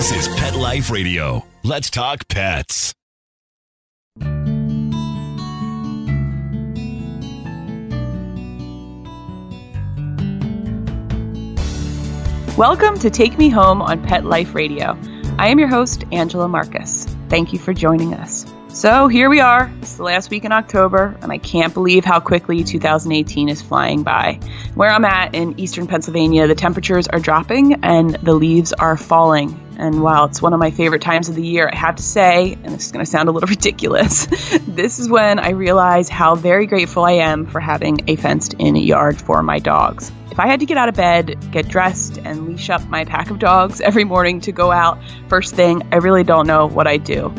This is Pet Life Radio. Let's talk pets. Welcome to Take Me Home on Pet Life Radio. I am your host, Angela Marcus. Thank you for joining us. So here we are. It's the last week in October, and I can't believe how quickly 2018 is flying by. Where I'm at in eastern Pennsylvania, the temperatures are dropping and the leaves are falling. And while it's one of my favorite times of the year, I have to say, and this is going to sound a little ridiculous, this is when I realize how very grateful I am for having a fenced in yard for my dogs. If I had to get out of bed, get dressed, and leash up my pack of dogs every morning to go out first thing, I really don't know what I'd do.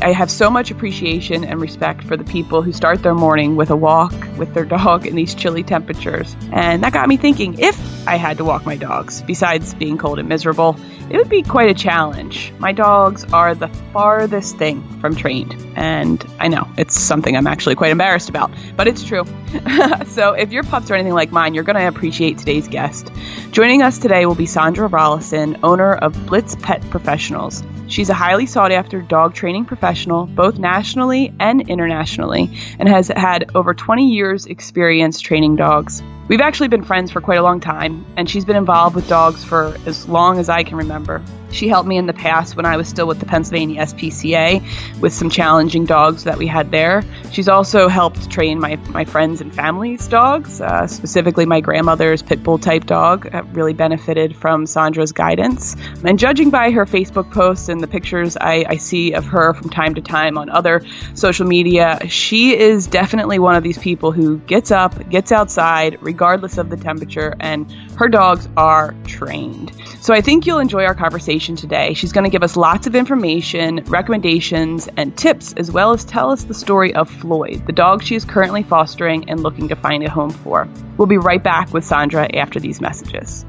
I have so much appreciation and respect for the people who start their morning with a walk with their dog in these chilly temperatures. And that got me thinking if I had to walk my dogs, besides being cold and miserable, it would be quite a challenge. My dogs are the farthest thing from trained, and I know it's something I'm actually quite embarrassed about, but it's true. so if your pups are anything like mine, you're going to appreciate today's guest. Joining us today will be Sandra Rollison, owner of Blitz Pet Professionals. She's a highly sought after dog training professional, both nationally and internationally, and has had over 20 years' experience training dogs. We've actually been friends for quite a long time, and she's been involved with dogs for as long as I can remember. She helped me in the past when I was still with the Pennsylvania SPCA with some challenging dogs that we had there. She's also helped train my, my friends and family's dogs, uh, specifically my grandmother's pit bull type dog. I really benefited from Sandra's guidance. And judging by her Facebook posts and the pictures I, I see of her from time to time on other social media, she is definitely one of these people who gets up, gets outside, regardless of the temperature, and her dogs are trained. So I think you'll enjoy our conversation today. She's going to give us lots of information, recommendations, and tips, as well as tell us the story of Floyd, the dog she is currently fostering and looking to find a home for. We'll be right back with Sandra after these messages.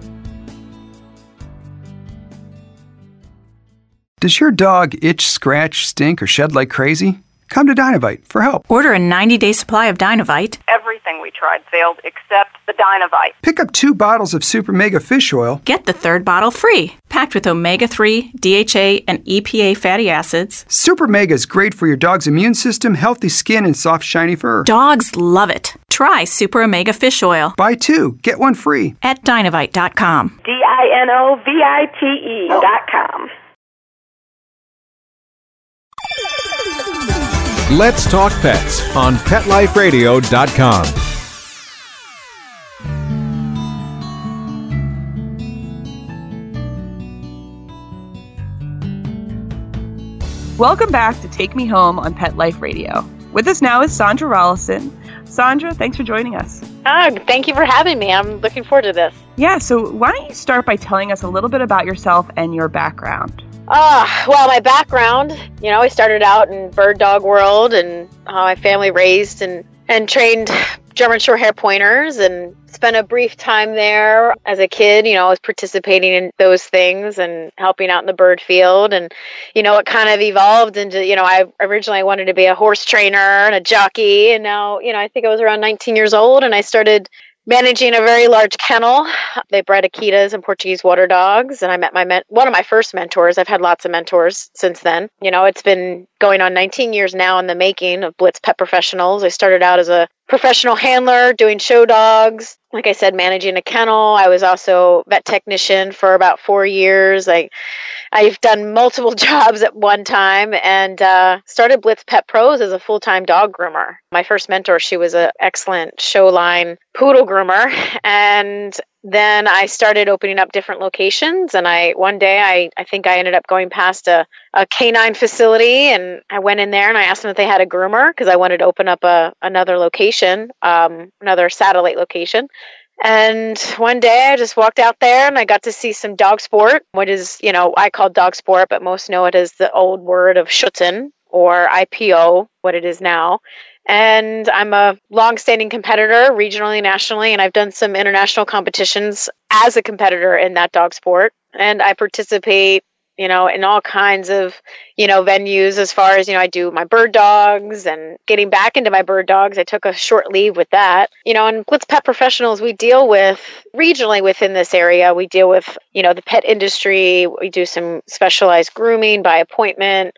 Does your dog itch, scratch, stink, or shed like crazy? Come to Dinovite for help. Order a 90 day supply of Dinovite. Everything we tried failed except the Dinovite. Pick up two bottles of Super Mega Fish Oil. Get the third bottle free. Packed with omega 3, DHA, and EPA fatty acids. Super Mega is great for your dog's immune system, healthy skin, and soft, shiny fur. Dogs love it. Try Super Omega Fish Oil. Buy two, get one free. At Dinovite.com. D I N O V I T E dot com. Let's Talk Pets on PetLifeRadio.com. Welcome back to Take Me Home on Pet Life Radio. With us now is Sandra Rollison. Sandra, thanks for joining us. Oh, thank you for having me. I'm looking forward to this. Yeah, so why don't you start by telling us a little bit about yourself and your background? Uh, well, my background, you know, I started out in bird dog world and how my family raised and, and trained German short hair pointers and spent a brief time there as a kid. You know, I was participating in those things and helping out in the bird field. And, you know, it kind of evolved into, you know, I originally wanted to be a horse trainer and a jockey. And now, you know, I think I was around 19 years old and I started managing a very large kennel. They bred Akitas and Portuguese water dogs, and I met my men- one of my first mentors. I've had lots of mentors since then. You know, it's been going on 19 years now in the making of Blitz Pet Professionals. I started out as a professional handler doing show dogs. Like I said, managing a kennel. I was also vet technician for about four years. I, I've done multiple jobs at one time and uh, started Blitz Pet Pros as a full time dog groomer. My first mentor, she was an excellent show line poodle groomer, and then I started opening up different locations. And I one day I, I think I ended up going past a, a canine facility and I went in there and I asked them if they had a groomer because I wanted to open up a another location, um, another satellite location. And one day I just walked out there and I got to see some dog sport, what is, you know, I call dog sport, but most know it as the old word of Schutzhund or IPO, what it is now. And I'm a long-standing competitor regionally, nationally, and I've done some international competitions as a competitor in that dog sport. And I participate you know, in all kinds of, you know, venues as far as, you know, I do my bird dogs and getting back into my bird dogs. I took a short leave with that. You know, and Blitz Pet Professionals, we deal with regionally within this area, we deal with, you know, the pet industry. We do some specialized grooming by appointment.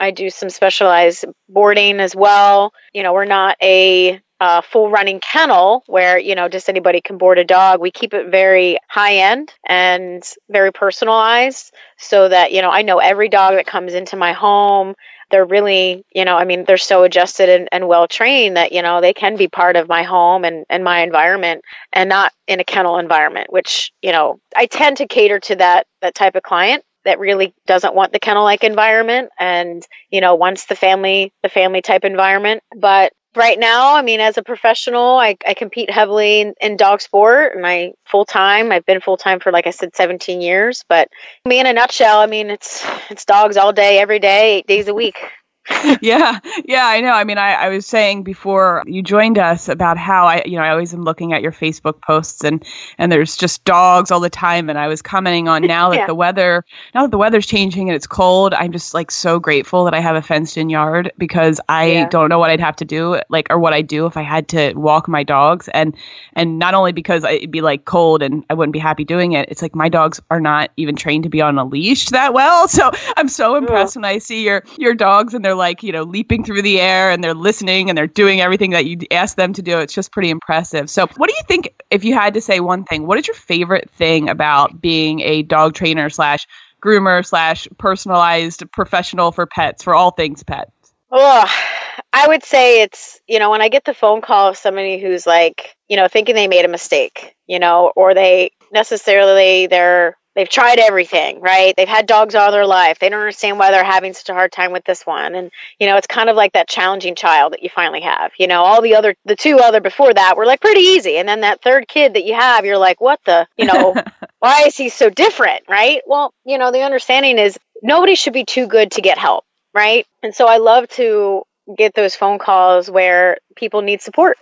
I do some specialized boarding as well. You know, we're not a uh, full running kennel where you know just anybody can board a dog. We keep it very high end and very personalized so that you know i know every dog that comes into my home. They're really you know i mean they're so adjusted and, and well trained that you know they can be part of my home and, and my environment and not in a kennel environment which you know i tend to cater to that that type of client that really doesn't want the kennel like environment and you know wants the family the family type environment. But right now i mean as a professional i, I compete heavily in, in dog sport and i full time i've been full time for like i said 17 years. But me in a nutshell i mean it's it's dogs all day every day eight days a week yeah, yeah, I know. I mean, I, I was saying before you joined us about how I, you know, I always am looking at your Facebook posts and and there's just dogs all the time. And I was commenting on now that Yeah. the weather, now that the weather's changing and it's cold, I'm just like so grateful that I have a fenced in yard because I Yeah. don't know what I'd have to do, like, or what I'd do if I had to walk my dogs. And and not only because it'd be like cold and I wouldn't be happy doing it, it's like my dogs are not even trained to be on a leash that well. So I'm so impressed when I see your your dogs and they're like, you know, leaping through the air and they're listening and they're doing everything that you ask them to do. It's just pretty impressive. So, what do you think if you had to say one thing? What is your favorite thing about being a dog trainer slash groomer slash personalized professional for pets for all things pets? Oh, I would say it's, you know, when I get the phone call of somebody who's like, you know, thinking they made a mistake, you know, or they necessarily they're they've tried everything, right? They've had dogs all their life. They don't understand why they're having such a hard time with this one. And, you know, it's kind of like that challenging child that you finally have. You know, all the other the two other before that were like pretty easy. And then that third kid that you have, you're like, what the, you know, why is he so different, right? Well, you know, the understanding is nobody should be too good to get help, right? And so I love to get those phone calls where people need support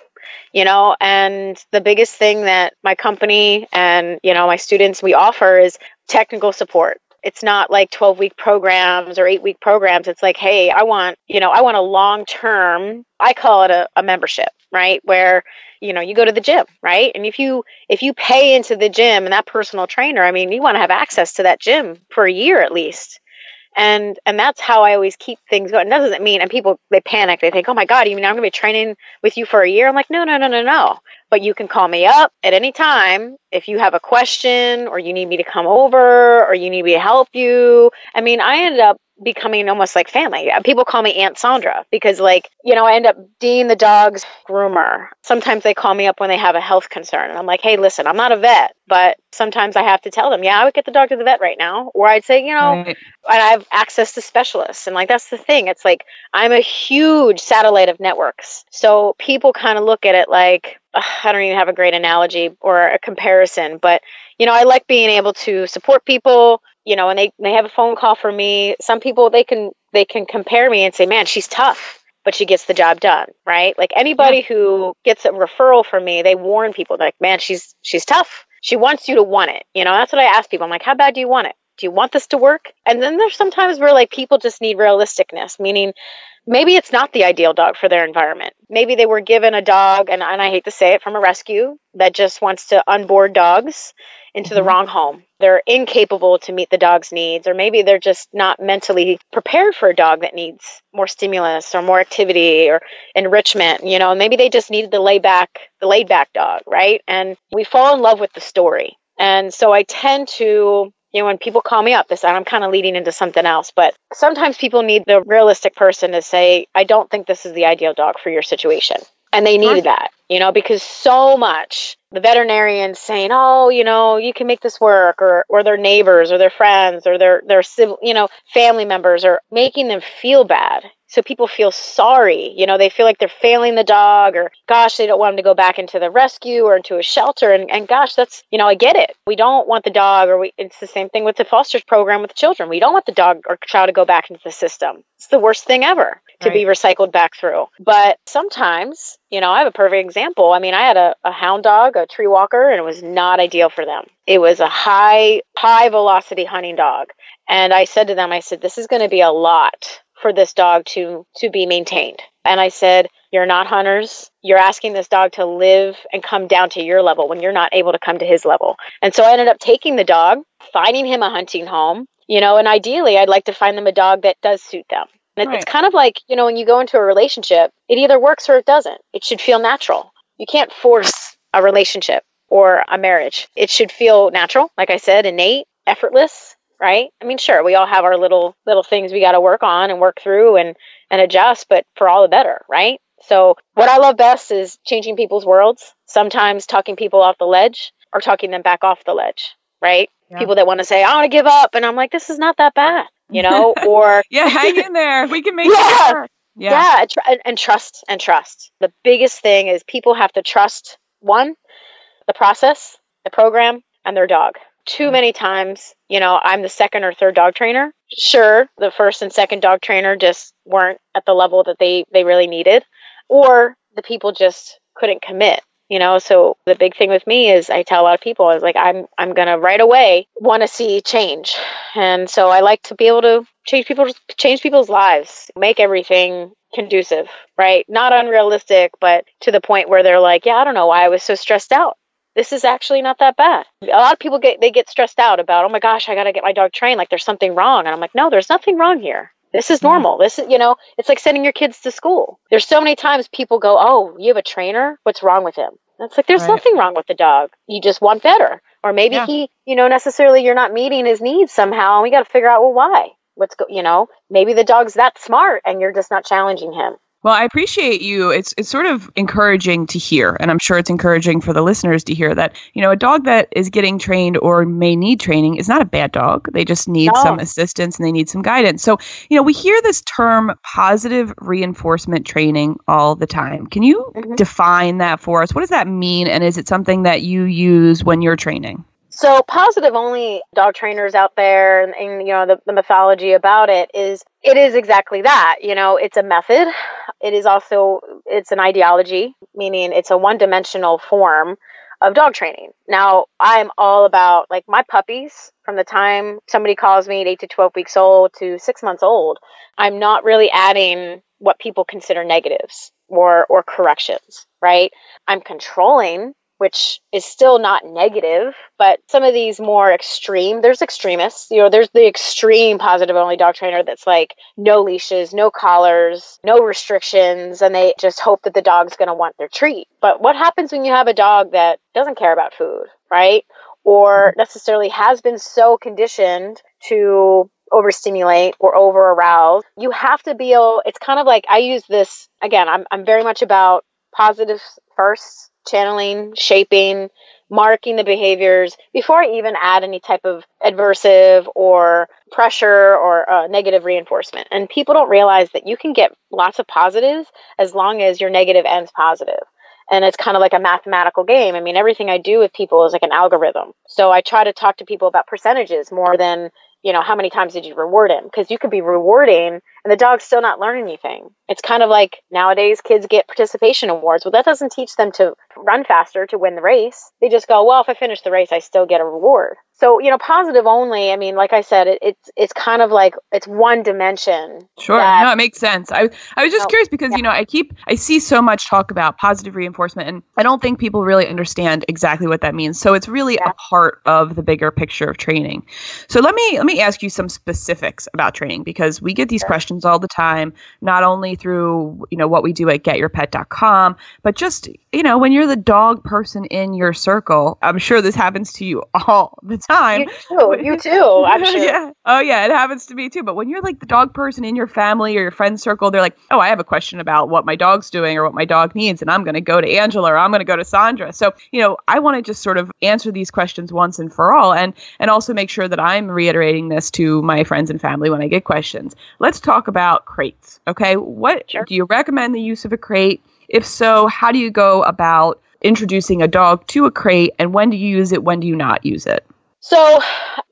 you know and the biggest thing that my company and you know my students we offer is technical support. It's not like 12 week programs or 8 week programs. It's like hey i want you know i want a long term i call it a, a membership right? Where you know you go to the gym right? And if you if you pay into the gym and that personal trainer i mean you want to have access to that gym for a year at least and and that's how I always keep things going. That doesn't mean and people they panic. They think, oh my god, you mean I'm going to be training with you for a year? I'm like, no, no, no, no, no. But you can call me up at any time if you have a question or you need me to come over or you need me to help you. I mean, I ended up becoming almost like family. Uh, People call me Aunt Sandra because, like, you know, I end up being the dog's groomer. Sometimes they call me up when they have a health concern, and I'm like, hey, listen, I'm not a vet, but sometimes I have to tell them, yeah, I would get the dog to the vet right now, or I'd say, you know, Right. I have access to specialists. And like that's the thing. It's like I'm a huge satellite of networks. So people kind of look at it like ugh, I don't even have a great analogy or a comparison, but you know, I like being able to support people, you know, and they they have a phone call for me. Some people they can they can compare me and say, "Man, she's tough." But she gets the job done, right? Like anybody who gets a referral from me, they warn people like, "Man, she's she's tough. She wants you to want it." You know, that's what I ask people. I'm like, "How bad do you want it?" Do you want this to work? And then there's sometimes where like people just need realisticness, meaning maybe it's not the ideal dog for their environment. Maybe they were given a dog, and, and I hate to say it, from a rescue that just wants to unboard dogs into the mm-hmm. wrong home. They're incapable to meet the dog's needs, or maybe they're just not mentally prepared for a dog that needs more stimulus or more activity or enrichment. You know, maybe they just needed the laid back, the laid back dog, right? And we fall in love with the story. And so I tend to you know, when people call me up, this and I'm kind of leading into something else, but sometimes people need the realistic person to say, I don't think this is the ideal dog for your situation. And they needed that, you know, because so much the veterinarians saying, "Oh, you know, you can make this work," or or their neighbors, or their friends, or their their civil, you know, family members, are making them feel bad. So people feel sorry, you know, they feel like they're failing the dog, or gosh, they don't want them to go back into the rescue or into a shelter. And and gosh, that's you know, I get it. We don't want the dog, or we. It's the same thing with the foster program with children. We don't want the dog or child to go back into the system. It's the worst thing ever to be recycled back through. But sometimes, you know, I have a perfect example. I mean, I had a, a hound dog, a tree walker, and it was not ideal for them. It was a high, high velocity hunting dog. And I said to them, I said, this is going to be a lot for this dog to to be maintained. And I said, you're not hunters. You're asking this dog to live and come down to your level when you're not able to come to his level. And so I ended up taking the dog, finding him a hunting home, you know, and ideally I'd like to find them a dog that does suit them. And Right. it's kind of like, you know, when you go into a relationship, it either works or it doesn't. It should feel natural. You can't force a relationship or a marriage. It should feel natural, like I said, innate, effortless, right? I mean, sure, we all have our little little things we got to work on and work through and and adjust, but for all the better, right? So, what I love best is changing people's worlds, sometimes talking people off the ledge or talking them back off the ledge, right? Yeah. People that want to say, I want to give up. And I'm like, this is not that bad, you know? or, Yeah, hang in there. We can make Yeah. it work. yeah, Yeah. and, and, and trust and trust. The biggest thing is people have to trust one, the process, the program, and their dog. Too mm. many times, you know, I'm the second or third dog trainer. Sure, the first and second dog trainer just weren't at the level that they they really needed, or the people just couldn't commit. You know, so the big thing with me is I tell a lot of people I was like I'm I'm gonna right away want to see change, and so I like to be able to change people's change people's lives, make everything conducive, right? Not unrealistic, but to the point where they're like, yeah, I don't know why I was so stressed out. This is actually not that bad. A lot of people get they get stressed out about, oh my gosh, I got to get my dog trained like there's something wrong. And I'm like, no, there's nothing wrong here. This is mm. normal. This is, you know, it's like sending your kids to school. There's so many times people go, oh, you have a trainer? What's wrong with him? And it's like, there's Right. nothing wrong with the dog. You just want better. Or maybe Yeah. he, you know, necessarily you're not meeting his needs somehow. And we got to figure out, well, why? What's go, you know, maybe the dog's that smart and you're just not challenging him. Well, I appreciate you. It's it's sort of encouraging to hear, and I'm sure it's encouraging for the listeners to hear that you know a dog that is getting trained or may need training is not a bad dog. They just need No. some assistance and they need some guidance. So you know we hear this term positive reinforcement training all the time. Can you Mhm. define that for us? What does that mean, and is it something that you use when you're training? So positive only dog trainers out there and, and you know the, the mythology about it is it is exactly that. You know, it's a method. It is also it's an ideology, meaning it's a one-dimensional form of dog training. Now, I'm all about like my puppies from the time somebody calls me at 8 to 12 weeks old to 6 months old. I'm not really adding what people consider negatives or or corrections, right? I'm controlling which is still not negative, but some of these more extreme, there's extremists. You know, there's the extreme positive only dog trainer that's like no leashes, no collars, no restrictions, and they just hope that the dog's going to want their treat. But what happens when you have a dog that doesn't care about food, right? Or mm-hmm. necessarily has been so conditioned to overstimulate or over arouse. You have to be able, it's kind of like I use this again, I'm, I'm very much about positive first, channeling, shaping, marking the behaviors before I even add any type of adversive or pressure or uh, negative reinforcement. And people don't realize that you can get lots of positives as long as your negative ends positive. And it's kind of like a mathematical game. I mean, everything I do with people is like an algorithm. So I try to talk to people about percentages more than, you know, how many times did you reward him? Because you could be rewarding and the dog's still not learning anything. It's kind of like nowadays kids get participation awards. Well, that doesn't teach them to run faster to win the race. They just go, well, if I finish the race, I still get a reward. So, you know, positive only, I mean, like I said, it, it's it's kind of like it's one dimension. Sure. that- no, it makes sense. I I was just No, curious because you know I keep I see so much talk about positive reinforcement, and I don't think people really understand exactly what that means. So it's really Yeah. a part of the bigger picture of training. So let me let me ask you some specifics about training because we get these questions all the time, not only through you know what we do at GetYourPet.com, but just you know when you're the dog person in your circle. I'm sure this happens to you all the time. You too. You too. Sure. yeah. Oh yeah, it happens to me too. But when you're like the dog person in your family or your friend circle, they're like, "Oh, I have a question about what my dog's doing or what my dog needs, and I'm going to go to Angela or I'm going to go to Sandra." So you know, I want to just sort of answer these questions once and for all, and and also make sure that I'm reiterating this to my friends and family when I get questions. Let's talk about crates. Okay, what Sure. do you recommend the use of a crate? If so, how do you go about introducing a dog to a crate, and when do you use it? When do you not use it? So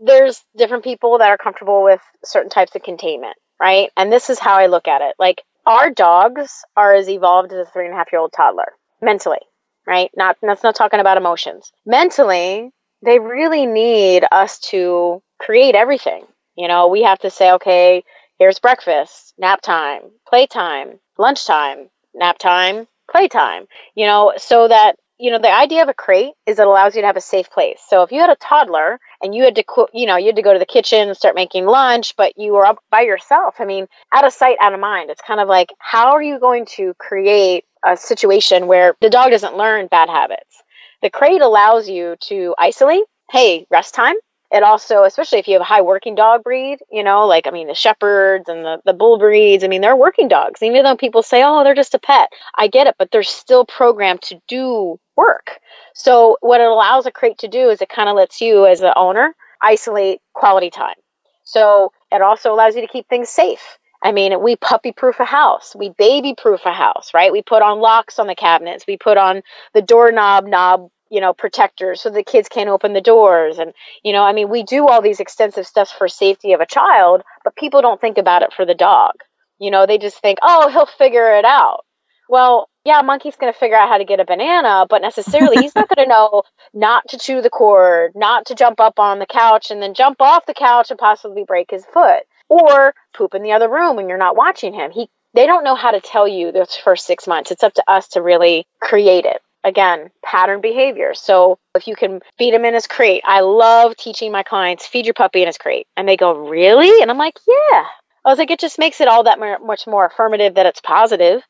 there's different people that are comfortable with certain types of containment, right? And this is how I look at it. Like our dogs are as evolved as a three and a half year old toddler mentally, right? Not that's not talking about emotions. Mentally, they really need us to create everything. You know, we have to say, okay, here's breakfast, nap time, playtime, lunchtime, nap time, playtime. You know, so that you know the idea of a crate is it allows you to have a safe place. So if you had a toddler and you had to you know you had to go to the kitchen and start making lunch but you were up by yourself i mean out of sight out of mind. It's kind of like how are you going to create a situation where the dog doesn't learn bad habits? The crate allows you to isolate. Hey rest time it also especially if you have a high working dog breed you know like i mean the shepherds and the, the bull breeds i mean they're working dogs even though people say oh they're just a pet i get it but they're still programmed to do work so what it allows a crate to do is it kind of lets you as the owner isolate quality time so it also allows you to keep things safe I mean, we puppy proof a house. We baby proof a house, right? We put on locks on the cabinets. We put on the doorknob knob you know protectors so the kids can't open the doors and you know i mean we do all these extensive steps for safety of a child but people don't think about it for the dog. You know they just think oh he'll figure it out. Well yeah monkey's going to figure out how to get a banana but necessarily he's not going to know not to chew the cord not to jump up on the couch and then jump off the couch and possibly break his foot or poop in the other room when you're not watching him. He they don't know how to tell you those first six months. It's up to us to really create it again, pattern behavior. So if you can feed him in his crate, I love teaching my clients, feed your puppy in his crate. And they go, really? And I'm like, yeah. I was like, it just makes it all that much more affirmative that it's positive.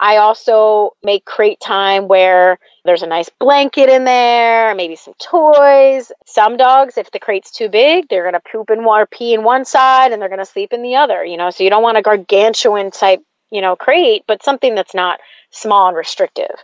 I also make crate time where there's a nice blanket in there, maybe some toys. Some dogs, if the crate's too big, they're going to poop in one or pee in one side and they're going to sleep in the other, you know. So you don't want a gargantuan type, you know, crate, but something that's not small and restrictive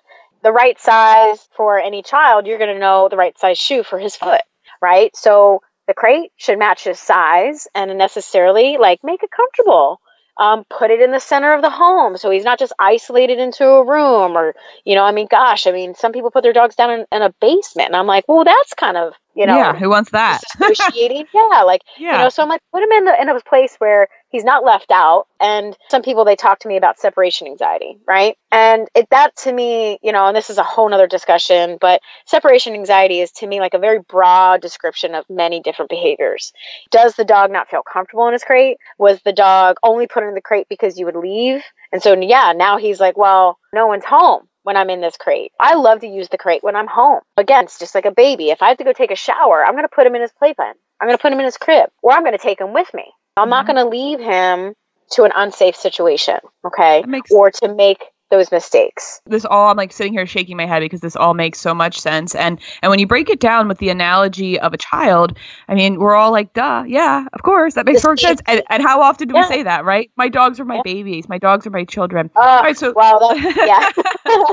the right size for any child, you're going to know the right size shoe for his foot, right? So the crate should match his size and necessarily like make it comfortable. Um, put it in the center of the home so he's not just isolated into a room or you know i mean gosh i mean some people put their dogs down in, in a basement and i'm like well that's kind of you know yeah who wants that? associating yeah like yeah. you know so i'm like put him in the in a place where he's not left out and some people they talk to me about separation anxiety right? And it that to me you know and this is a whole nother discussion but separation anxiety is to me like a very broad description of many different behaviors. Does the dog not feel comfortable in his crate? Was the dog only put in the crate because you would leave? And so yeah now he's like well no one's home when I'm in this crate. I love to use the crate when I'm home. Again, it's just like a baby. If I have to go take a shower, I'm going to put him in his playpen. I'm going to put him in his crib, or I'm going to take him with me. I'm mm-hmm. not going to leave him to an unsafe situation, okay? Or to make those mistakes. This all I'm like sitting here shaking my head because this all makes so much sense. And and when you break it down with the analogy of a child, I mean, we're all like, duh, yeah, of course, that makes perfect sense. And, and how often do yeah. we say that, right? My dogs are my yeah. babies. My dogs are my children. Uh, all right, so well, that's, yeah,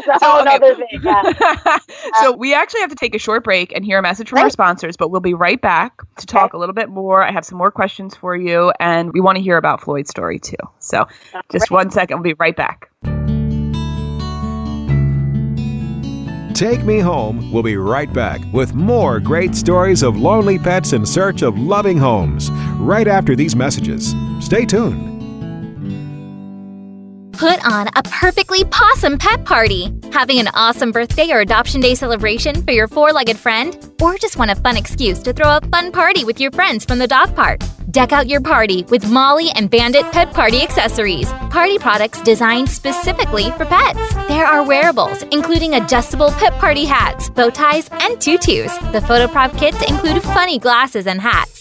that's so, okay. thing. Yeah. so we actually have to take a short break and hear a message from right. our sponsors, but we'll be right back to talk okay. a little bit more. I have some more questions for you, and we want to hear about Floyd's story too. So just right. one second, we'll be right back. Take Me Home We'll be right back with more great stories of lonely pets in search of loving homes right after these messages. Stay tuned. Put on a perfectly possum pet party. Having an awesome birthday or adoption day celebration for your four legged friend? Or just want a fun excuse to throw a fun party with your friends from the dog park? Deck out your party with Molly and Bandit Pet Party accessories. Party products designed specifically for pets. There are wearables, including adjustable pet party hats, bow ties, and tutus. The photo prop kits include funny glasses and hats.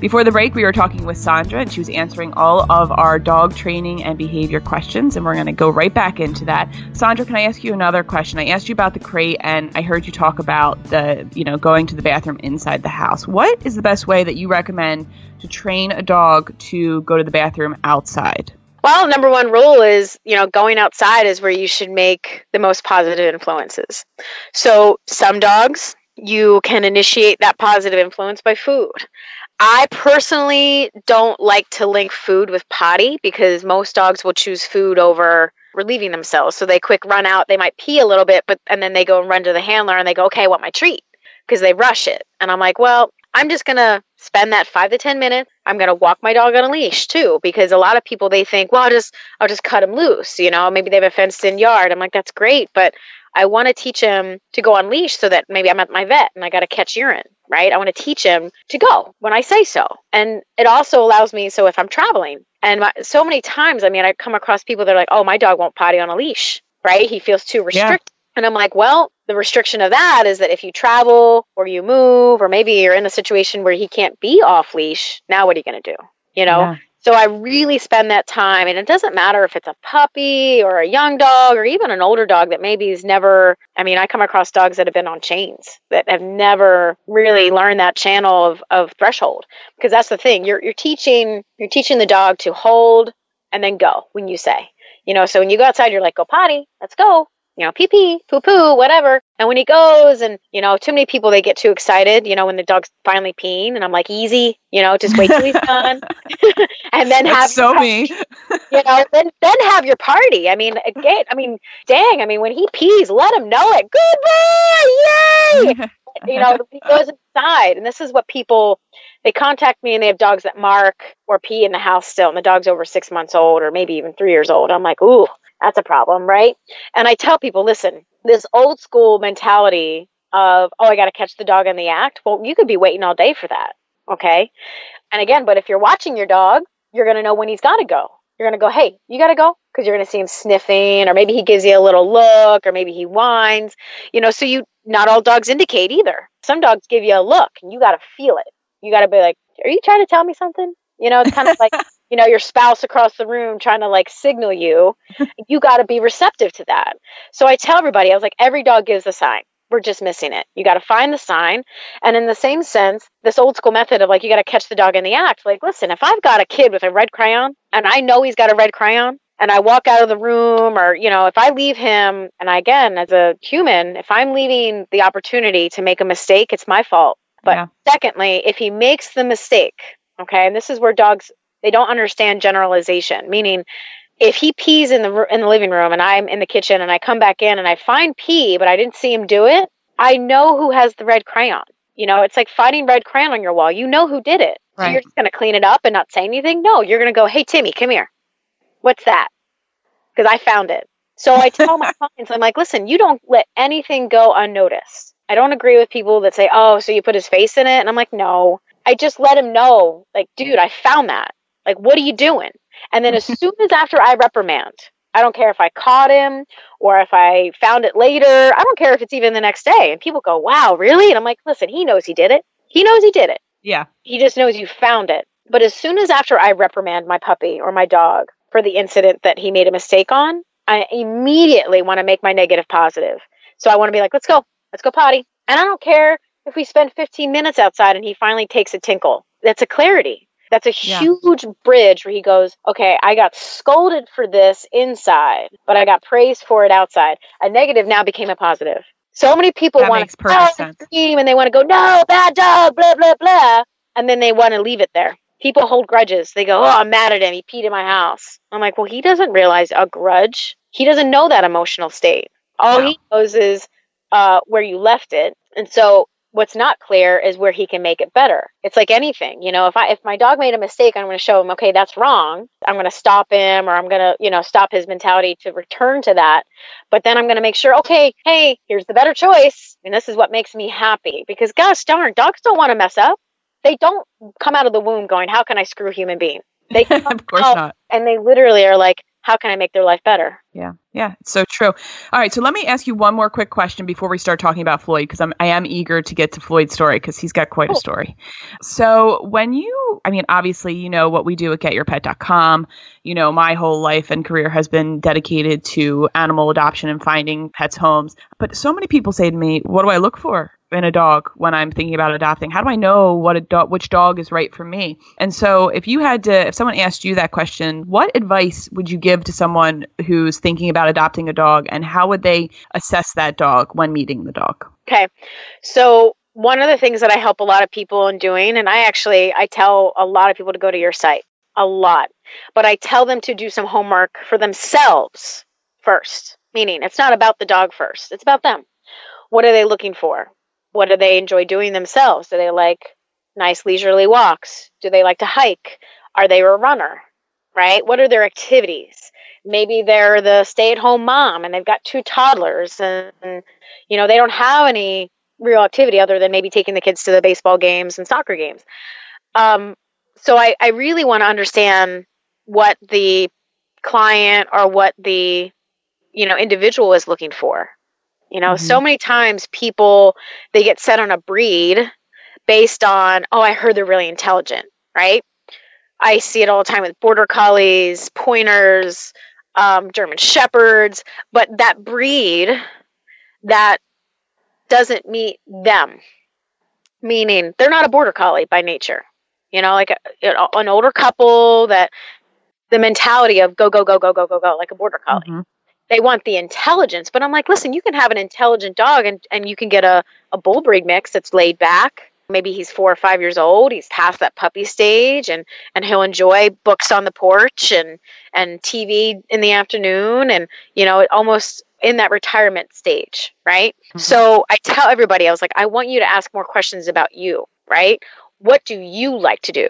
Before the break, we were talking with Sandra, and she was answering all of our dog training and behavior questions, and we're going to go right back into that. Sandra, can I ask you another question? I asked you about the crate, and I heard you talk about the, you know, going to the bathroom inside the house. What is the best way that you recommend to train a dog to go to the bathroom outside? Well, number one rule is, you know, going outside is where you should make the most positive influences. So, some dogs you can initiate that positive influence by food. I personally don't like to link food with potty because most dogs will choose food over relieving themselves. So they quick run out, they might pee a little bit, but and then they go and run to the handler and they go, "Okay, I want my treat." Because they rush it. And I'm like, "Well, I'm just going to spend that 5 to 10 minutes. I'm going to walk my dog on a leash too because a lot of people they think, "Well, I'll just I'll just cut him loose, you know, maybe they have a fenced-in yard." I'm like, "That's great, but I want to teach him to go on leash so that maybe I'm at my vet and I got to catch urine, right? I want to teach him to go when I say so. And it also allows me, so if I'm traveling, and my, so many times, I mean, I come across people that are like, oh, my dog won't potty on a leash, right? He feels too restricted. Yeah. And I'm like, well, the restriction of that is that if you travel or you move, or maybe you're in a situation where he can't be off leash, now what are you going to do? You know? Yeah. So I really spend that time, and it doesn't matter if it's a puppy or a young dog or even an older dog that maybe has never. I mean, I come across dogs that have been on chains that have never really learned that channel of, of threshold because that's the thing. You're you're teaching you're teaching the dog to hold and then go when you say. You know, so when you go outside, you're like, go potty, let's go you know, pee pee, poo poo, whatever. And when he goes, and you know, too many people they get too excited, you know, when the dog's finally peeing, and I'm like, easy, you know, just wait till he's done, and then have so me, you know, then then have your party. I mean, uh, again, I mean, dang, I mean, when he pees, let him know it. Good boy, yay! you know, he goes inside, and this is what people they contact me, and they have dogs that mark or pee in the house still, and the dog's over six months old or maybe even three years old. I'm like, ooh that's a problem, right? And I tell people, listen, this old school mentality of, oh, I got to catch the dog in the act. Well, you could be waiting all day for that. Okay. And again, but if you're watching your dog, you're going to know when he's got to go. You're going to go, hey, you got to go because you're going to see him sniffing, or maybe he gives you a little look, or maybe he whines. You know, so you, not all dogs indicate either. Some dogs give you a look and you got to feel it. You got to be like, are you trying to tell me something? You know, it's kind of like you know your spouse across the room trying to like signal you you got to be receptive to that. So i tell everybody i was like every dog gives a sign. We're just missing it. You got to find the sign. And in the same sense this old school method of like you got to catch the dog in the act. Like listen if i've got a kid with a red crayon and i know he's got a red crayon and I walk out of the room, or, you know, if I leave him, and I, again, as a human, if I'm leaving the opportunity to make a mistake, it's my fault. But yeah. secondly, if he makes the mistake, okay, and this is where dogs they don't understand generalization, meaning if he pees in the in the living room and I'm in the kitchen and I come back in and I find pee but I didn't see him do it, I know who has the red crayon. You know, it's like finding red crayon on your wall. You know who did it. Right. So you're just going to clean it up and not say anything? No, you're going to go, "Hey Timmy, come here. What's that?" Because I found it. So I tell my clients, I'm like, "Listen, you don't let anything go unnoticed." I don't agree with people that say, "Oh, so you put his face in it?" And I'm like, "No. I just let him know, like, dude, I found that. Like, what are you doing? And then as soon as after I reprimand, I don't care if I caught him or if I found it later. I don't care if it's even the next day. And people go, wow, really? And I'm like, listen, he knows he did it. He knows he did it. Yeah. He just knows you found it. But as soon as after I reprimand my puppy or my dog for the incident that he made a mistake on, I immediately want to make my negative positive. So I want to be like, let's go. Let's go potty. And I don't care if we spend 15 minutes outside and he finally takes a tinkle. That's a clarity. That's a yeah. huge bridge where he goes, okay, I got scolded for this inside, but I got praised for it outside. A negative now became a positive. So many people want to scream and they want to go, no, bad dog, blah, blah, blah. And then they want to leave it there. People hold grudges. They go, oh, I'm mad at him. He peed in my house. I'm like, well, he doesn't realize a grudge. He doesn't know that emotional state. All no. he knows is uh, where you left it. And so what's not clear is where he can make it better. It's like anything, you know, if I if my dog made a mistake, I'm going to show him, okay, that's wrong. I'm going to stop him or I'm going to, you know, stop his mentality to return to that. But then I'm going to make sure, okay, hey, here's the better choice. And this is what makes me happy because gosh darn, dogs don't want to mess up. They don't come out of the womb going, how can I screw human being? They of course not. And they literally are like, how can I make their life better? Yeah, yeah, it's so true. All right, so let me ask you one more quick question before we start talking about Floyd, because I'm I am eager to get to Floyd's story because he's got quite a story. So when you, I mean, obviously you know what we do at GetYourPet.com. You know, my whole life and career has been dedicated to animal adoption and finding pets homes. But so many people say to me, "What do I look for?" In a dog when I'm thinking about adopting? How do I know what a dog, which dog is right for me? And so, if you had to, if someone asked you that question, what advice would you give to someone who's thinking about adopting a dog, and how would they assess that dog when meeting the dog? Okay, so one of the things that I help a lot of people in doing, and I actually I tell a lot of people to go to your site a lot, but I tell them to do some homework for themselves first. Meaning, it's not about the dog first; it's about them. What are they looking for? What do they enjoy doing themselves? Do they like nice leisurely walks? Do they like to hike? Are they a runner? Right? What are their activities? Maybe they're the stay at home mom and they've got two toddlers and, you know, they don't have any real activity other than maybe taking the kids to the baseball games and soccer games. Um, so I, I really want to understand what the client or what the you know individual is looking for you know, mm-hmm. so many times people they get set on a breed based on, oh, I heard they're really intelligent, right? I see it all the time with border collies, pointers, um, German shepherds, but that breed that doesn't meet them, meaning they're not a border collie by nature. You know, like a, you know, an older couple that the mentality of go go go go go go go like a border collie. Mm-hmm they want the intelligence. But I'm like, listen, you can have an intelligent dog and, and you can get a, a bull breed mix that's laid back. Maybe he's four or five years old. He's past that puppy stage and, and he'll enjoy books on the porch and, and TV in the afternoon and, you know, almost in that retirement stage, right? Mm-hmm. So I tell everybody, I was like, I want you to ask more questions about you, right? What do you like to do?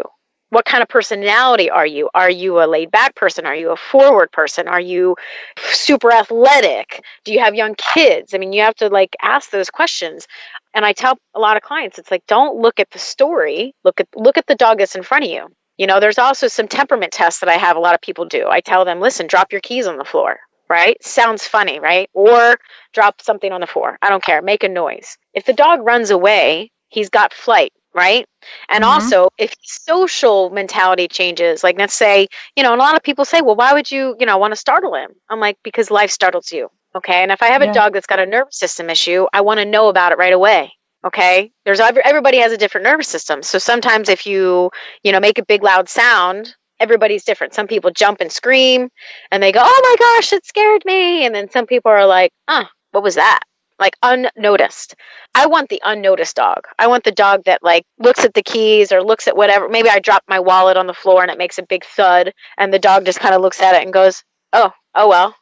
What kind of personality are you? Are you a laid back person? Are you a forward person? Are you super athletic? Do you have young kids? I mean, you have to like ask those questions. And I tell a lot of clients, it's like don't look at the story, look at look at the dog that's in front of you. You know, there's also some temperament tests that I have a lot of people do. I tell them, listen, drop your keys on the floor, right? Sounds funny, right? Or drop something on the floor. I don't care. Make a noise. If the dog runs away, he's got flight right? And mm-hmm. also, if social mentality changes, like let's say, you know, and a lot of people say, well, why would you, you know, want to startle him? I'm like, because life startles you. Okay. And if I have yeah. a dog that's got a nervous system issue, I want to know about it right away. Okay. There's everybody has a different nervous system. So sometimes if you, you know, make a big loud sound, everybody's different. Some people jump and scream and they go, oh my gosh, it scared me. And then some people are like, huh, what was that? Like unnoticed. I want the unnoticed dog. I want the dog that like looks at the keys or looks at whatever. Maybe I drop my wallet on the floor and it makes a big thud and the dog just kind of looks at it and goes, "Oh, oh well.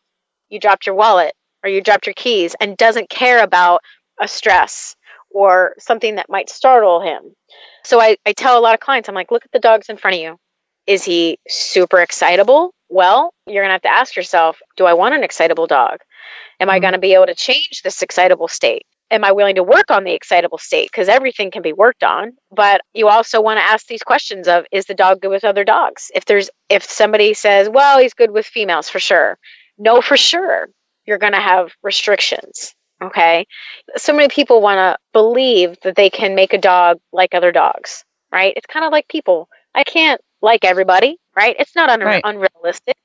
You dropped your wallet or you dropped your keys" and doesn't care about a stress or something that might startle him. So I, I tell a lot of clients, I'm like, look at the dogs in front of you. Is he super excitable? Well, you're going to have to ask yourself, do I want an excitable dog? Am I mm-hmm. going to be able to change this excitable state? Am I willing to work on the excitable state? Because everything can be worked on. But you also want to ask these questions of is the dog good with other dogs? If there's if somebody says, well, he's good with females for sure. No, for sure. You're going to have restrictions. Okay. So many people want to believe that they can make a dog like other dogs, right? It's kind of like people. I can't like everybody, right? It's not un- right. unrealistic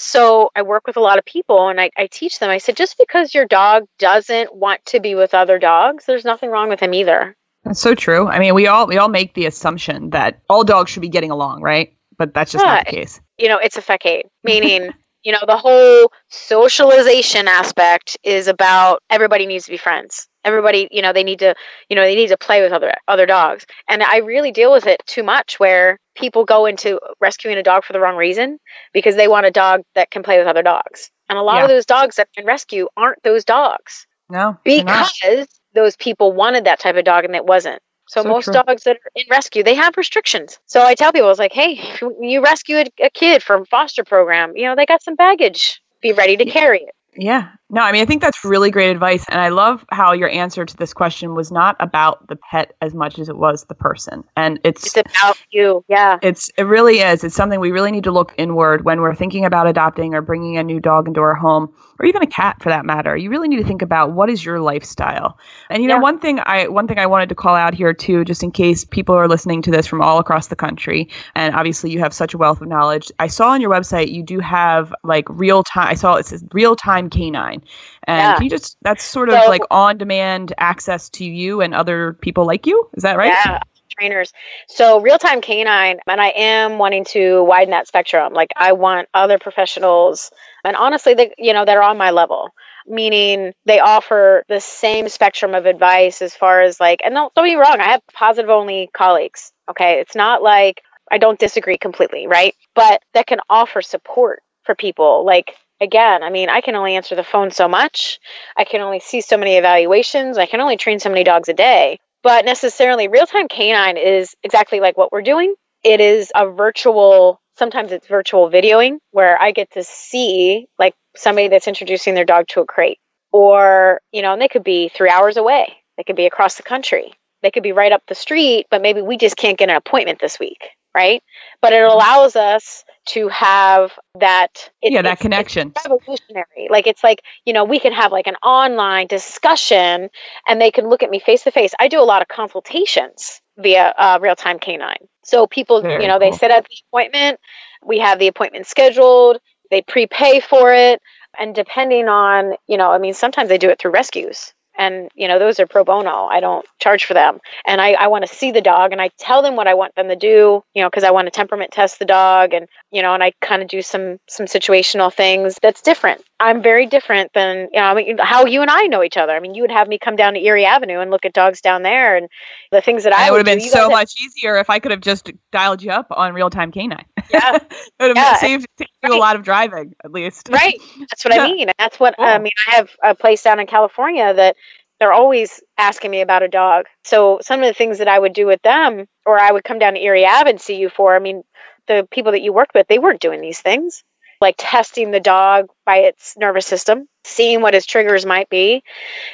so I work with a lot of people and I, I teach them. I said, just because your dog doesn't want to be with other dogs, there's nothing wrong with him either. That's so true. I mean, we all we all make the assumption that all dogs should be getting along, right? But that's just yeah, not the case. You know, it's a facade, meaning you know the whole socialization aspect is about everybody needs to be friends everybody you know they need to you know they need to play with other other dogs and i really deal with it too much where people go into rescuing a dog for the wrong reason because they want a dog that can play with other dogs and a lot yeah. of those dogs that can rescue aren't those dogs no because those people wanted that type of dog and it wasn't so, so most true. dogs that are in rescue, they have restrictions. So I tell people, I was like, hey, you rescue a, a kid from foster program, you know, they got some baggage. Be ready to carry it. Yeah. No, I mean, I think that's really great advice. And I love how your answer to this question was not about the pet as much as it was the person. And it's, It's about you. Yeah. it's, it really is. It's something we really need to look inward when we're thinking about adopting or bringing a new dog into our home or even a cat for that matter. You really need to think about what is your lifestyle. And you know, one thing I, one thing I wanted to call out here too, just in case people are listening to this from all across the country. And obviously you have such a wealth of knowledge. I saw on your website, you do have like real time, I saw it says real time canine. And Yeah. can you just, that's sort of So- like on demand access to you and other people like you. Is that right? Yeah, trainers. So real time canine, and I am wanting to widen that spectrum. Like I want other professionals, and honestly, they you know they're on my level. Meaning they offer the same spectrum of advice as far as like, and don't, don't be wrong, I have positive only colleagues. Okay, it's not like I don't disagree completely, right? But that can offer support for people. Like again, I mean, I can only answer the phone so much. I can only see so many evaluations. I can only train so many dogs a day. But necessarily, real time canine is exactly like what we're doing. It is a virtual, sometimes it's virtual videoing where I get to see like somebody that's introducing their dog to a crate. Or, you know, and they could be three hours away, they could be across the country, they could be right up the street, but maybe we just can't get an appointment this week, right? But it allows us to have that it- Yeah, that it's- it's connection. revolutionary. Like it's like, you know, we can have like an online discussion and they can look at me face to face. I do a lot of consultations via uh, real time canine. So people, Very you know, they cool. set up the appointment, we have the appointment scheduled, they prepay for it. And depending on, you know, I mean, sometimes they do it through rescues. And, you know, those are pro bono. I don't charge for them. And I, I want to see the dog and I tell them what I want them to do, you know, because I want to temperament test the dog and, you know, and I kind of do some some situational things that's different. I'm very different than, you know, I mean, how you and I know each other. I mean, you would have me come down to Erie Avenue and look at dogs down there and the things that And I would have been so have- much easier if I could have just dialed you up on real time canine. Yeah. it would have Yeah. saved, you a lot of driving, at least. Right. That's what Yeah. I mean. That's what I mean. I have a place down in California that they're always asking me about a dog. So some of the things that I would do with them, or I would come down to Erie Ave and see you for, I mean, the people that you worked with, they weren't doing these things. Like testing the dog by its nervous system, seeing what his triggers might be.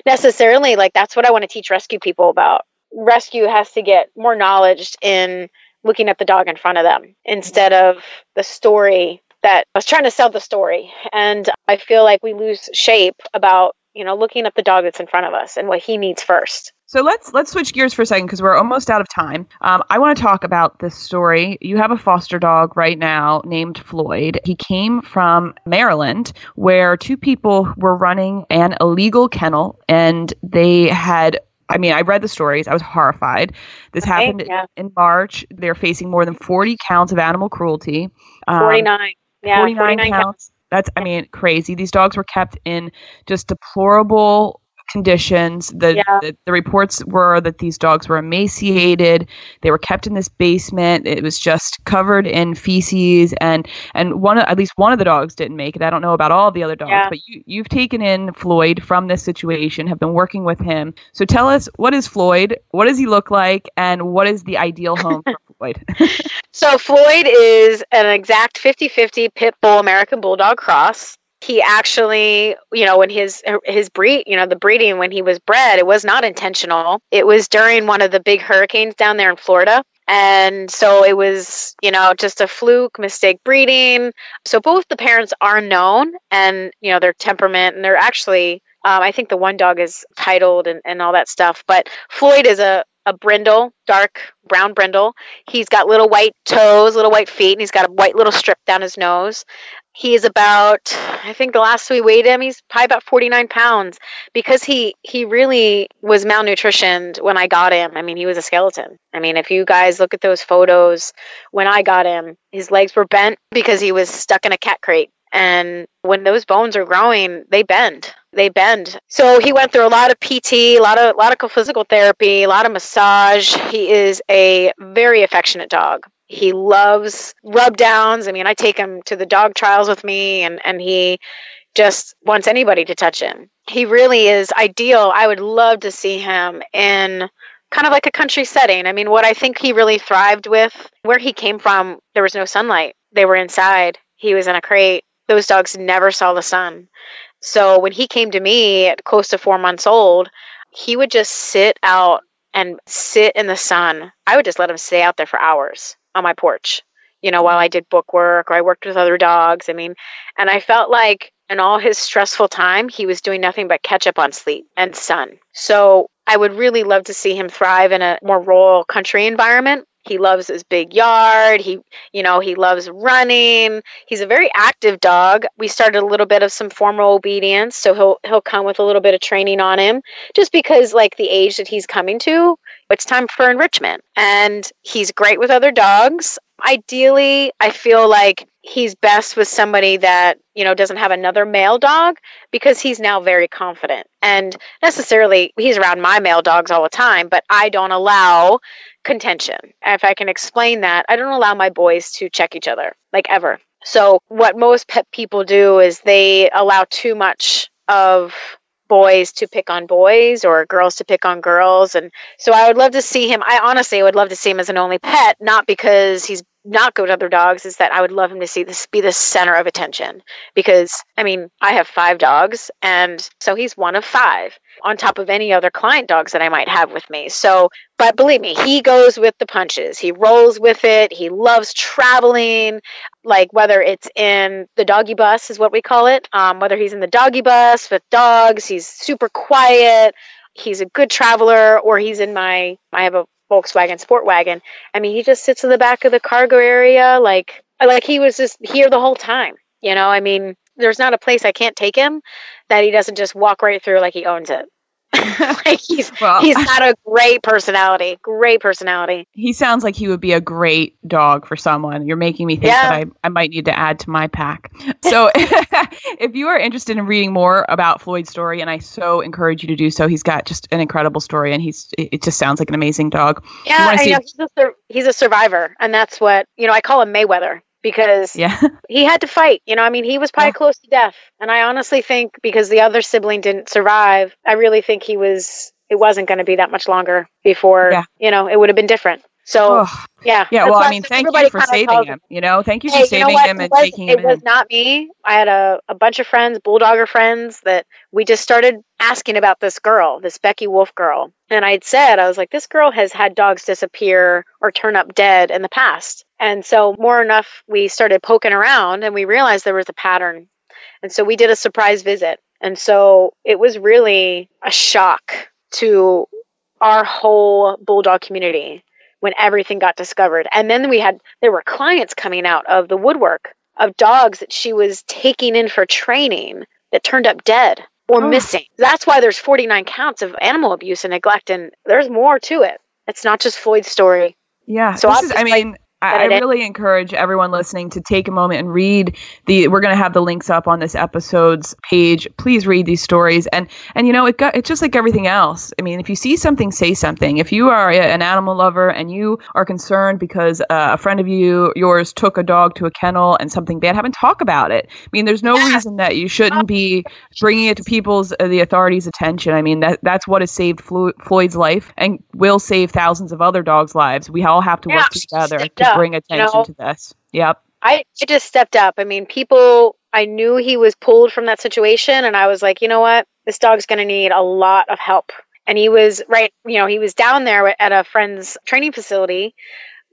Necessarily, like that's what I want to teach rescue people about. Rescue has to get more knowledge in looking at the dog in front of them instead of the story that I was trying to sell the story. And I feel like we lose shape about, you know, looking at the dog that's in front of us and what he needs first. So let's let's switch gears for a second because we're almost out of time. Um, I want to talk about this story. You have a foster dog right now named Floyd. He came from Maryland, where two people were running an illegal kennel, and they had. I mean, I read the stories. I was horrified. This Right, happened yeah. in March. They're facing more than 40 counts of animal cruelty. Um, 49. Yeah, 49, 49 counts. That's, I mean, crazy. These dogs were kept in just deplorable conditions. The, Yeah. the the reports were that these dogs were emaciated. They were kept in this basement. It was just covered in feces, and and one at least one of the dogs didn't make it. I don't know about all the other dogs, Yeah. but you you've taken in Floyd from this situation, have been working with him. So tell us what is Floyd? What does he look like, and what is the ideal home for Floyd? So Floyd is an exact 50-50 pit bull American bulldog cross. He actually, you know, when his his breed, you know, the breeding when he was bred, it was not intentional. It was during one of the big hurricanes down there in Florida. And so it was, you know, just a fluke, mistake breeding. So both the parents are known and, you know, their temperament and they're actually um, I think the one dog is titled and, and all that stuff. But Floyd is a, a brindle, dark brown brindle. He's got little white toes, little white feet, and he's got a white little strip down his nose. He is about, I think the last we weighed him, he's probably about 49 pounds because he, he really was malnutritioned when I got him. I mean, he was a skeleton. I mean, if you guys look at those photos, when I got him, his legs were bent because he was stuck in a cat crate. And when those bones are growing, they bend. They bend. So he went through a lot of PT, a lot of, a lot of physical therapy, a lot of massage. He is a very affectionate dog. He loves rub downs. I mean, I take him to the dog trials with me, and, and he just wants anybody to touch him. He really is ideal. I would love to see him in kind of like a country setting. I mean, what I think he really thrived with, where he came from, there was no sunlight. They were inside. He was in a crate. Those dogs never saw the sun. So when he came to me at close to four months old, he would just sit out and sit in the sun. I would just let him stay out there for hours on my porch, you know, while mm-hmm. I did book work or I worked with other dogs. I mean, and I felt like in all his stressful time, he was doing nothing but catch up on sleep and sun. So I would really love to see him thrive in a more rural country environment. He loves his big yard. He, you know, he loves running. He's a very active dog. We started a little bit of some formal obedience, so he'll he'll come with a little bit of training on him just because like the age that he's coming to, it's time for enrichment. And he's great with other dogs. Ideally, I feel like he's best with somebody that, you know, doesn't have another male dog because he's now very confident. And necessarily, he's around my male dogs all the time, but I don't allow contention. If I can explain that, I don't allow my boys to check each other, like ever. So, what most pet people do is they allow too much of boys to pick on boys or girls to pick on girls. And so I would love to see him. I honestly would love to see him as an only pet, not because he's not go to other dogs, is that I would love him to see this be the center of attention. Because, I mean, I have five dogs, and so he's one of five on top of any other client dogs that I might have with me. So, but believe me, he goes with the punches. He rolls with it. He loves traveling, like whether it's in the doggy bus, is what we call it, um, whether he's in the doggy bus with dogs, he's super quiet. He's a good traveler, or he's in my, I have a Volkswagen Sport Wagon. I mean, he just sits in the back of the cargo area, like, like he was just here the whole time. You know, I mean, there's not a place I can't take him that he doesn't just walk right through like he owns it. like he's well, he's got a great personality, great personality. He sounds like he would be a great dog for someone. You're making me think yeah. that I, I might need to add to my pack. So if you are interested in reading more about Floyd's story, and I so encourage you to do so, he's got just an incredible story, and he's it just sounds like an amazing dog. Yeah, I know, he's, a, he's a survivor, and that's what you know. I call him Mayweather because yeah. he had to fight. You know, I mean, he was probably yeah. close to death. And I honestly think because the other sibling didn't survive, I really think he was, it wasn't going to be that much longer before, yeah. you know, it would have been different. So oh. yeah, yeah. Well, I mean, thank you for saving him. You know, thank you hey, for saving you know him and was, taking him. It was not me. I had a, a bunch of friends, bulldogger friends, that we just started asking about this girl, this Becky Wolf girl. And I'd said, I was like, this girl has had dogs disappear or turn up dead in the past. And so more enough, we started poking around and we realized there was a pattern. And so we did a surprise visit. And so it was really a shock to our whole bulldog community when everything got discovered. And then we had, there were clients coming out of the woodwork of dogs that she was taking in for training that turned up dead or oh. missing. That's why there's 49 counts of animal abuse and neglect, and there's more to it. It's not just Floyd's story. Yeah. So is, I mean, I, I really encourage everyone listening to take a moment and read the. We're going to have the links up on this episode's page. Please read these stories, and and you know it got it's just like everything else. I mean, if you see something, say something. If you are a, an animal lover and you are concerned because uh, a friend of you yours took a dog to a kennel and something bad happened, talk about it. I mean, there's no yeah. reason that you shouldn't be bringing it to people's uh, the authorities' attention. I mean, that that's what has saved Flo- Floyd's life and will save thousands of other dogs' lives. We all have to yeah. work together to bring attention you know, to this. Yep. I, I just stepped up. I mean, people, I knew he was pulled from that situation, and I was like, you know what? This dog's going to need a lot of help. And he was right, you know, he was down there at a friend's training facility,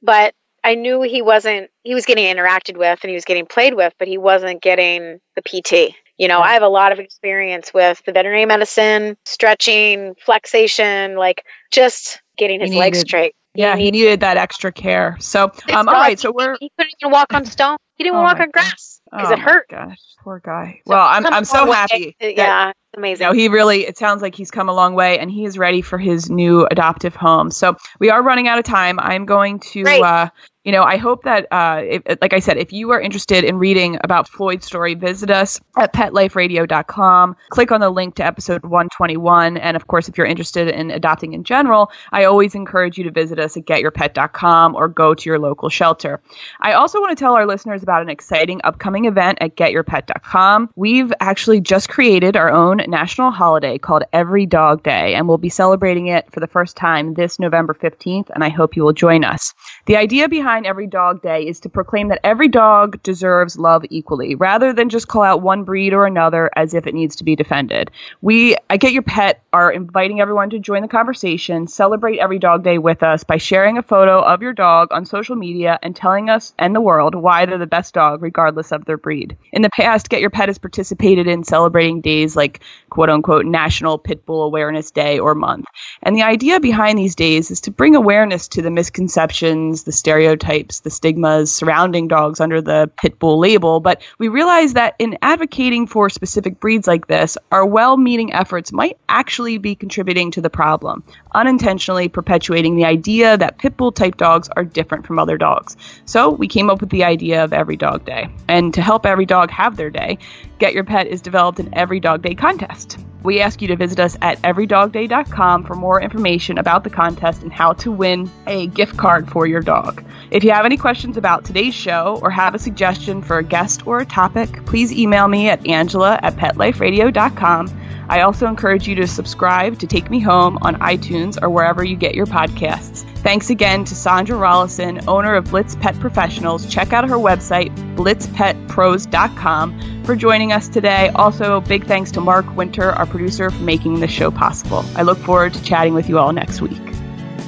but I knew he wasn't, he was getting interacted with and he was getting played with, but he wasn't getting the PT. You know, yeah. I have a lot of experience with the veterinary medicine, stretching, flexation, like just getting his legs straight. Yeah, he needed that extra care. So, um, all right. So we're he couldn't even walk on stone. He didn't oh walk on grass because oh it hurt. Gosh, poor guy. So well, I'm I'm so happy. That, yeah, it's amazing. You know, he really. It sounds like he's come a long way, and he is ready for his new adoptive home. So we are running out of time. I'm going to uh, you know, I hope that, uh, if, like I said, if you are interested in reading about Floyd's story, visit us at petliferadio.com. Click on the link to episode 121. And of course, if you're interested in adopting in general, I always encourage you to visit us at getyourpet.com or go to your local shelter. I also want to tell our listeners about an exciting upcoming event at getyourpet.com. We've actually just created our own national holiday called Every Dog Day, and we'll be celebrating it for the first time this November 15th, and I hope you will join us. The idea behind Every Dog Day is to proclaim that every dog deserves love equally, rather than just call out one breed or another as if it needs to be defended. We at Get Your Pet are inviting everyone to join the conversation, celebrate Every Dog Day with us by sharing a photo of your dog on social media and telling us and the world why they're the best dog, regardless of their breed. In the past, Get Your Pet has participated in celebrating days like quote unquote National Pit Bull Awareness Day or month. And the idea behind these days is to bring awareness to the misconceptions, the stereotypes, the stigmas surrounding dogs under the pit bull label. But we realize that in advocating for specific breeds like this, our well meaning efforts might actually be contributing to the problem, unintentionally perpetuating the idea that pit bull type dogs are different from other dogs. So we came up with the idea of Every Dog Day. And to help every dog have their day, Get Your Pet is developed an Every Dog Day contest. We ask you to visit us at everydogday.com for more information about the contest and how to win a gift card for your dog. If you have any questions about today's show or have a suggestion for a guest or a topic, please email me at angela at petliferadio.com. I also encourage you to subscribe to Take Me Home on iTunes or wherever you get your podcasts. Thanks again to Sandra Rollison, owner of Blitz Pet Professionals. Check out her website, blitzpetpros.com, for joining us today. Also, big thanks to Mark Winter, our producer, for making this show possible. I look forward to chatting with you all next week.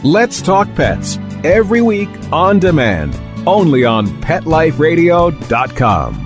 Let's Talk Pets every week on demand, only on PetLifeRadio.com.